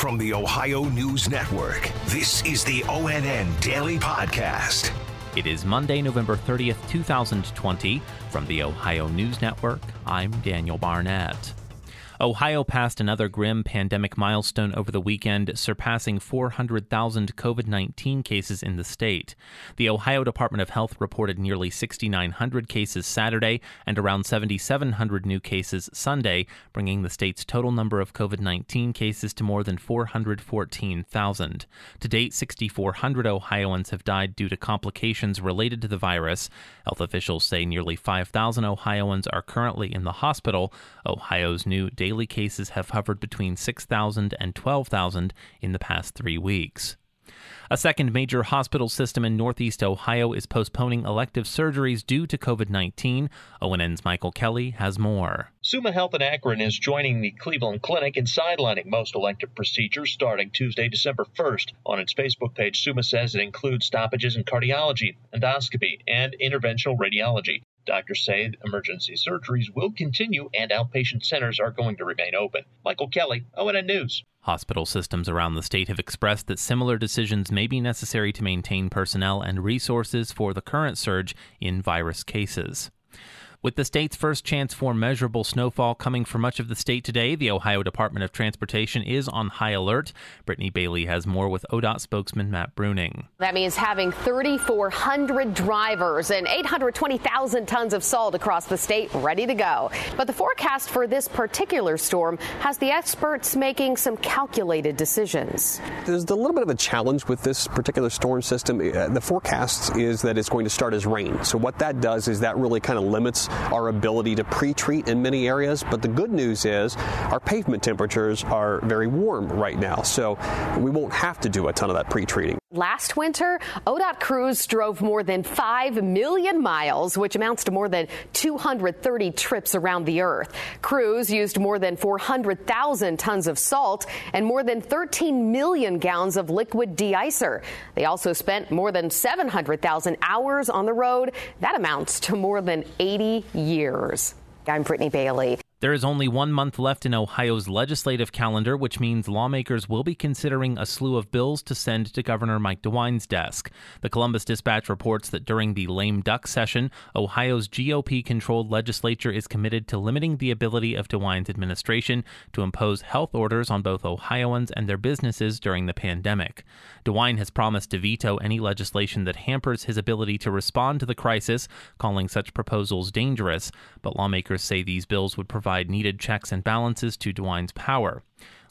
From the Ohio News Network, this is the ONN Daily Podcast. It is Monday, November 30th, 2020. From the Ohio News Network, I'm Daniel Barnett. Ohio passed another grim pandemic milestone over the weekend, surpassing 400,000 COVID 19 cases in the state. The Ohio Department of Health reported nearly 6,900 cases Saturday and around 7,700 new cases Sunday, bringing the state's total number of COVID 19 cases to more than 414,000. To date, 6,400 Ohioans have died due to complications related to the virus. Health officials say nearly 5,000 Ohioans are currently in the hospital. Ohio's new daily daily cases have hovered between 6,000 and 12,000 in the past three weeks. A second major hospital system in Northeast Ohio is postponing elective surgeries due to COVID 19. ONN's Michael Kelly has more. Summa Health in Akron is joining the Cleveland Clinic in sidelining most elective procedures starting Tuesday, December 1st. On its Facebook page, Summa says it includes stoppages in cardiology, endoscopy, and interventional radiology. Doctors say emergency surgeries will continue and outpatient centers are going to remain open. Michael Kelly, ONN News. Hospital systems around the state have expressed that similar decisions may be necessary to maintain personnel and resources for the current surge in virus cases. With the state's first chance for measurable snowfall coming for much of the state today, the Ohio Department of Transportation is on high alert. Brittany Bailey has more with ODOT spokesman Matt Bruning. That means having 3,400 drivers and 820,000 tons of salt across the state ready to go. But the forecast for this particular storm has the experts making some calculated decisions. There's a little bit of a challenge with this particular storm system. Uh, the forecast is that it's going to start as rain. So what that does is that really kind of limits our ability to pre-treat in many areas. But the good news is our pavement temperatures are very warm right now, so we won't have to do a ton of that pre-treating. Last winter, ODOT crews drove more than 5 million miles, which amounts to more than 230 trips around the earth. Crews used more than 400,000 tons of salt and more than 13 million gallons of liquid deicer. They also spent more than 700,000 hours on the road. That amounts to more than 80 years. I'm Brittany Bailey. There is only one month left in Ohio's legislative calendar, which means lawmakers will be considering a slew of bills to send to Governor Mike DeWine's desk. The Columbus Dispatch reports that during the lame duck session, Ohio's GOP controlled legislature is committed to limiting the ability of DeWine's administration to impose health orders on both Ohioans and their businesses during the pandemic. DeWine has promised to veto any legislation that hampers his ability to respond to the crisis, calling such proposals dangerous, but lawmakers say these bills would provide provide needed checks and balances to DeWine's power.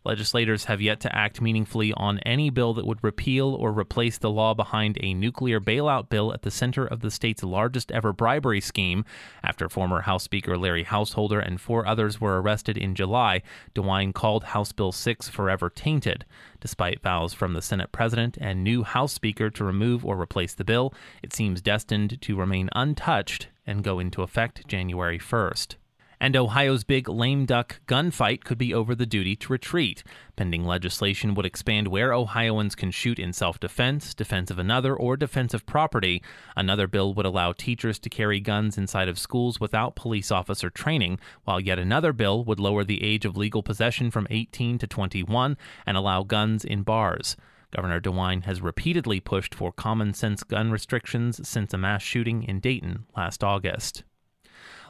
Legislators have yet to act meaningfully on any bill that would repeal or replace the law behind a nuclear bailout bill at the center of the state's largest ever bribery scheme. After former House Speaker Larry Householder and four others were arrested in July, DeWine called House Bill 6 forever tainted. Despite vows from the Senate president and new House Speaker to remove or replace the bill, it seems destined to remain untouched and go into effect January 1st and Ohio's big lame duck gunfight could be over the duty to retreat. Pending legislation would expand where Ohioans can shoot in self defense, defense of another, or defense of property. Another bill would allow teachers to carry guns inside of schools without police officer training, while yet another bill would lower the age of legal possession from 18 to 21 and allow guns in bars. Governor DeWine has repeatedly pushed for common sense gun restrictions since a mass shooting in Dayton last August.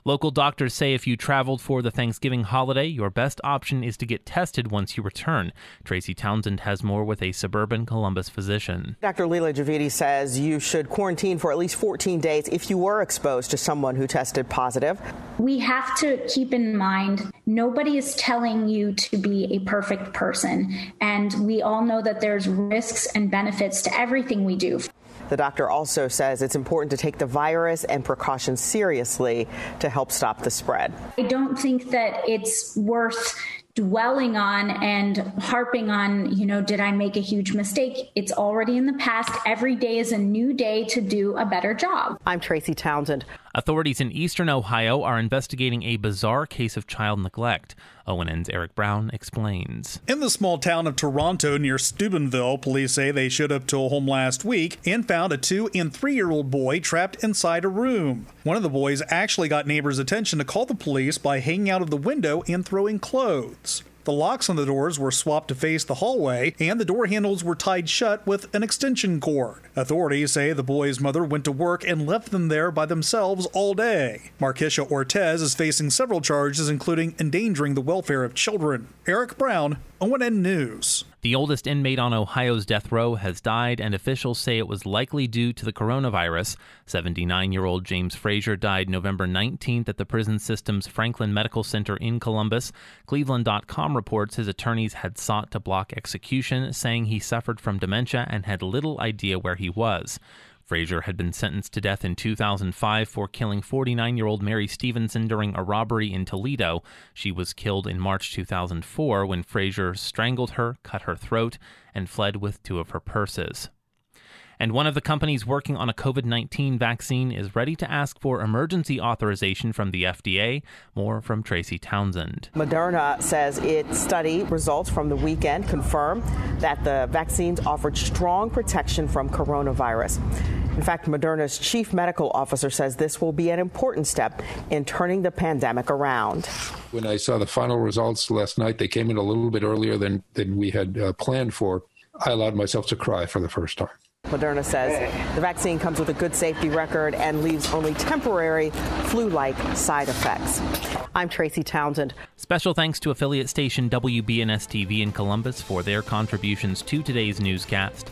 Local doctors say if you traveled for the Thanksgiving holiday, your best option is to get tested once you return. Tracy Townsend has more with a suburban Columbus physician. Dr. Leela Javidi says you should quarantine for at least 14 days if you were exposed to someone who tested positive. We have to keep in mind nobody is telling you to be a perfect person. And we all know that there's risks and benefits to everything we do. The doctor also says it's important to take the virus and precautions seriously to help stop the spread. I don't think that it's worth dwelling on and harping on, you know, did I make a huge mistake? It's already in the past. Every day is a new day to do a better job. I'm Tracy Townsend. Authorities in eastern Ohio are investigating a bizarre case of child neglect. ONN's Eric Brown explains. In the small town of Toronto near Steubenville, police say they showed up to a home last week and found a two and three year old boy trapped inside a room. One of the boys actually got neighbors' attention to call the police by hanging out of the window and throwing clothes. The locks on the doors were swapped to face the hallway, and the door handles were tied shut with an extension cord. Authorities say the boy's mother went to work and left them there by themselves all day. Marquisha Ortez is facing several charges, including endangering the welfare of children. Eric Brown, ONN News. The oldest inmate on Ohio's death row has died, and officials say it was likely due to the coronavirus. 79 year old James Frazier died November 19th at the prison system's Franklin Medical Center in Columbus. Cleveland.com reports his attorneys had sought to block execution, saying he suffered from dementia and had little idea where he was. Frazier had been sentenced to death in 2005 for killing 49 year old Mary Stevenson during a robbery in Toledo. She was killed in March 2004 when Frazier strangled her, cut her throat, and fled with two of her purses. And one of the companies working on a COVID 19 vaccine is ready to ask for emergency authorization from the FDA. More from Tracy Townsend. Moderna says its study results from the weekend confirm that the vaccines offered strong protection from coronavirus. In fact, Moderna's chief medical officer says this will be an important step in turning the pandemic around. When I saw the final results last night, they came in a little bit earlier than, than we had uh, planned for. I allowed myself to cry for the first time. Moderna says the vaccine comes with a good safety record and leaves only temporary flu like side effects. I'm Tracy Townsend. Special thanks to affiliate station WBNS TV in Columbus for their contributions to today's newscast.